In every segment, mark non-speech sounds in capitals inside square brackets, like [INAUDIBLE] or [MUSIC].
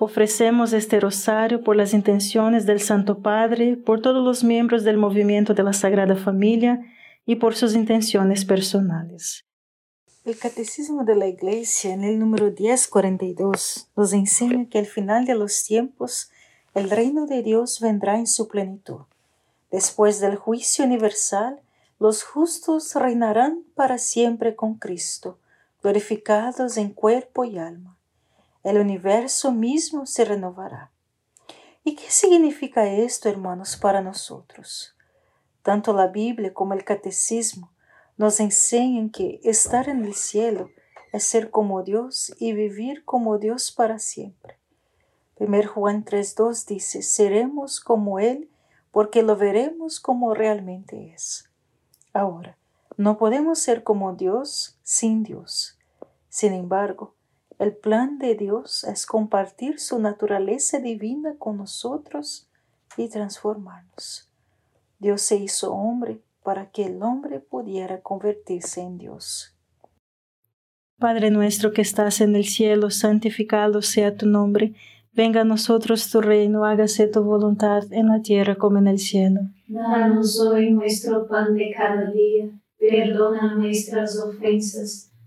Ofrecemos este rosario por las intenciones del Santo Padre, por todos los miembros del movimiento de la Sagrada Familia y por sus intenciones personales. El Catecismo de la Iglesia en el número 1042 nos enseña que al final de los tiempos el reino de Dios vendrá en su plenitud. Después del juicio universal, los justos reinarán para siempre con Cristo, glorificados en cuerpo y alma el universo mismo se renovará. ¿Y qué significa esto, hermanos, para nosotros? Tanto la Biblia como el Catecismo nos enseñan que estar en el cielo es ser como Dios y vivir como Dios para siempre. 1 Juan 3.2 dice, seremos como Él porque lo veremos como realmente es. Ahora, no podemos ser como Dios sin Dios. Sin embargo, el plan de Dios es compartir su naturaleza divina con nosotros y transformarnos. Dios se hizo hombre para que el hombre pudiera convertirse en Dios. Padre nuestro que estás en el cielo, santificado sea tu nombre. Venga a nosotros tu reino, hágase tu voluntad en la tierra como en el cielo. Danos hoy nuestro pan de cada día, perdona nuestras ofensas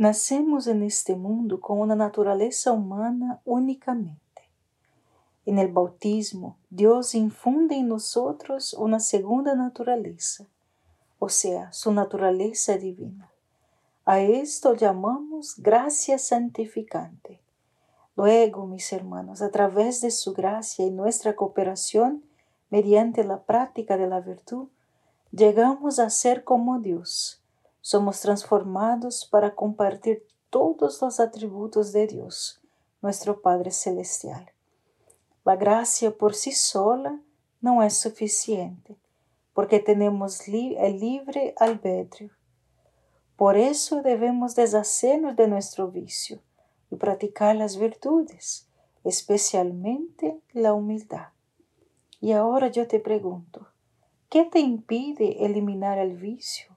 Nacemos en este mundo con una naturaleza humana únicamente. En el bautismo, Dios infunde en nosotros una segunda naturaleza, o sea, su naturaleza divina. A esto llamamos gracia santificante. Luego, mis hermanos, a través de su gracia y nuestra cooperación mediante la práctica de la virtud, llegamos a ser como Dios. Somos transformados para compartir todos los atributos de Dios, nuestro Padre Celestial. La gracia por sí sola no es suficiente, porque tenemos el libre albedrío. Por eso debemos deshacernos de nuestro vicio y practicar las virtudes, especialmente la humildad. Y ahora yo te pregunto, ¿qué te impide eliminar el vicio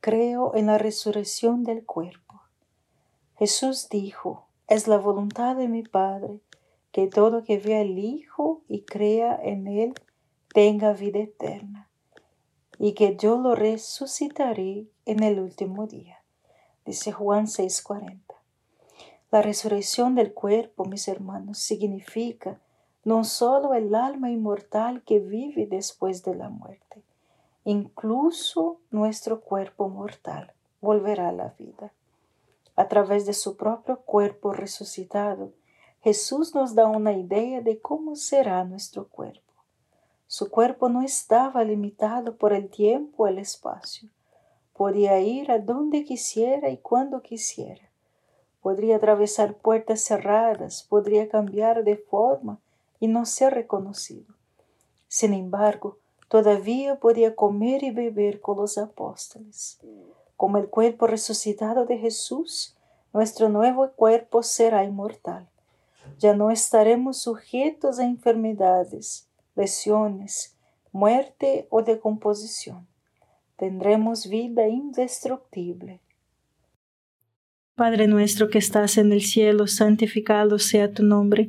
creo en la resurrección del cuerpo. Jesús dijo, es la voluntad de mi Padre que todo que vea el Hijo y crea en Él tenga vida eterna, y que yo lo resucitaré en el último día. Dice Juan 6:40. La resurrección del cuerpo, mis hermanos, significa no solo el alma inmortal que vive después de la muerte, incluso nuestro cuerpo mortal volverá a la vida. A través de su propio cuerpo resucitado, Jesús nos da una idea de cómo será nuestro cuerpo. Su cuerpo no estaba limitado por el tiempo o el espacio. Podía ir a donde quisiera y cuando quisiera podría atravesar puertas cerradas, podría cambiar de forma y no ser reconocido. Sin embargo, todavía podía comer y beber con los apóstoles. Como el cuerpo resucitado de Jesús, nuestro nuevo cuerpo será inmortal. Ya no estaremos sujetos a enfermedades, lesiones, muerte o decomposición. Tendremos vida indestructible Padre nuestro que estás en el cielo, santificado sea tu nombre.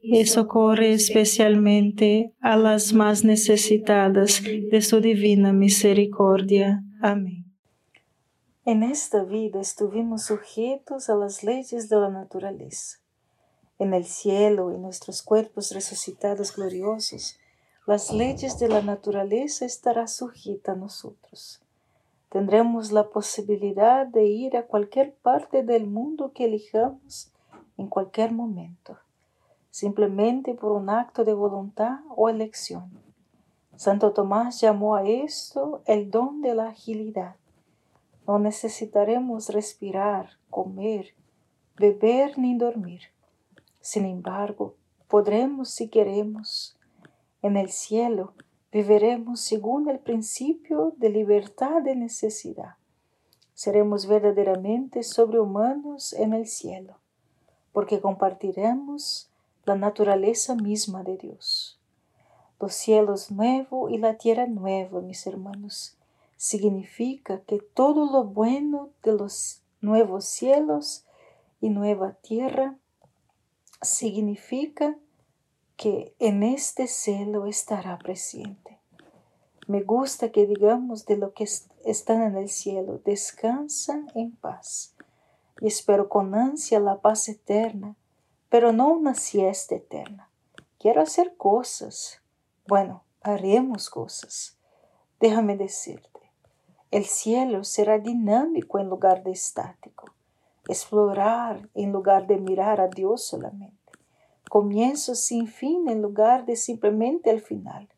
y socorre especialmente a las más necesitadas de su divina misericordia. Amén. En esta vida estuvimos sujetos a las leyes de la naturaleza. En el cielo, en nuestros cuerpos resucitados gloriosos, las leyes de la naturaleza estarán sujetas a nosotros. Tendremos la posibilidad de ir a cualquier parte del mundo que elijamos en cualquier momento, simplemente por un acto de voluntad o elección. Santo Tomás llamó a esto el don de la agilidad. No necesitaremos respirar, comer, beber ni dormir. Sin embargo, podremos si queremos. En el cielo viviremos según el principio de libertad de necesidad. Seremos verdaderamente sobrehumanos en el cielo, porque compartiremos la naturaleza misma de Dios. Los cielos nuevos y la tierra nueva, mis hermanos, significa que todo lo bueno de los nuevos cielos y nueva tierra significa que en este cielo estará presente. Me gusta que digamos de lo que están en el cielo, descansan en paz. Y espero con ansia la paz eterna, pero no una siesta eterna. Quiero hacer cosas. Bueno, haremos cosas. Déjame decirte, el cielo será dinámico en lugar de estático, explorar en lugar de mirar a Dios solamente, comienzo sin fin en lugar de simplemente el final,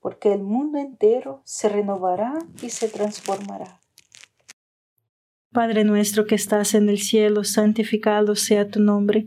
porque el mundo entero se renovará y se transformará. Padre nuestro que estás en el cielo, santificado sea tu nombre.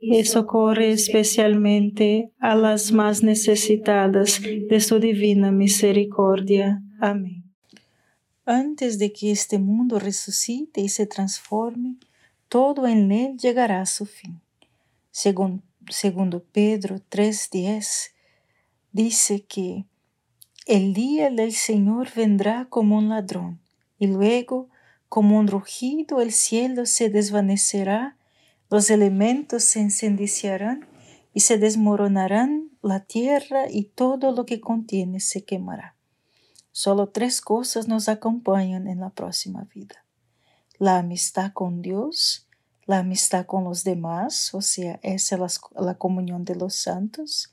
y socorre especialmente a las más necesitadas de su divina misericordia. Amén. Antes de que este mundo resucite y se transforme, todo en él llegará a su fin. Según, segundo Pedro 3:10 dice que el día del Señor vendrá como un ladrón, y luego, como un rugido, el cielo se desvanecerá, los elementos se incendiarán y se desmoronarán la tierra y todo lo que contiene se quemará. Solo tres cosas nos acompañan en la próxima vida. La amistad con Dios, la amistad con los demás, o sea, esa es la, comunión de los santos,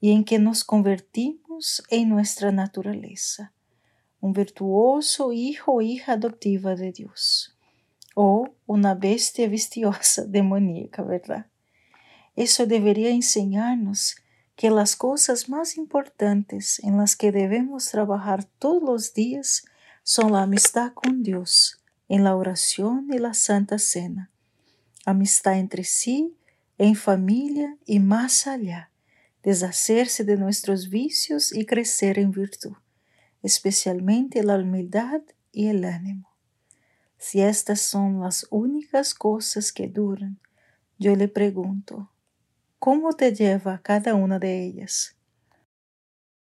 y en que nos convertimos en nuestra naturaleza, un virtuoso hijo o hija adoptiva de Dios, o una bestia vistiosa [LAUGHS] demoníaca, ¿verdad? Eso debería enseñarnos que las cosas más importantes en las que debemos trabajar todos los días son la amistad con Dios, en la oración y la Santa Cena, amistad entre sí, en familia y más allá, deshacerse de nuestros vicios y crecer en virtud, especialmente la humildad y el ánimo. Si estas son las únicas cosas que duran, yo le pregunto, ¿Cómo te lleva cada una de ellas?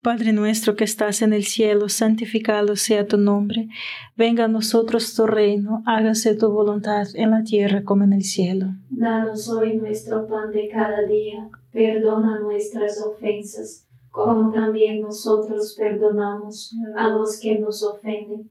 Padre nuestro que estás en el cielo, santificado sea tu nombre. Venga a nosotros tu reino, hágase tu voluntad en la tierra como en el cielo. Danos hoy nuestro pan de cada día, perdona nuestras ofensas, como también nosotros perdonamos a los que nos ofenden,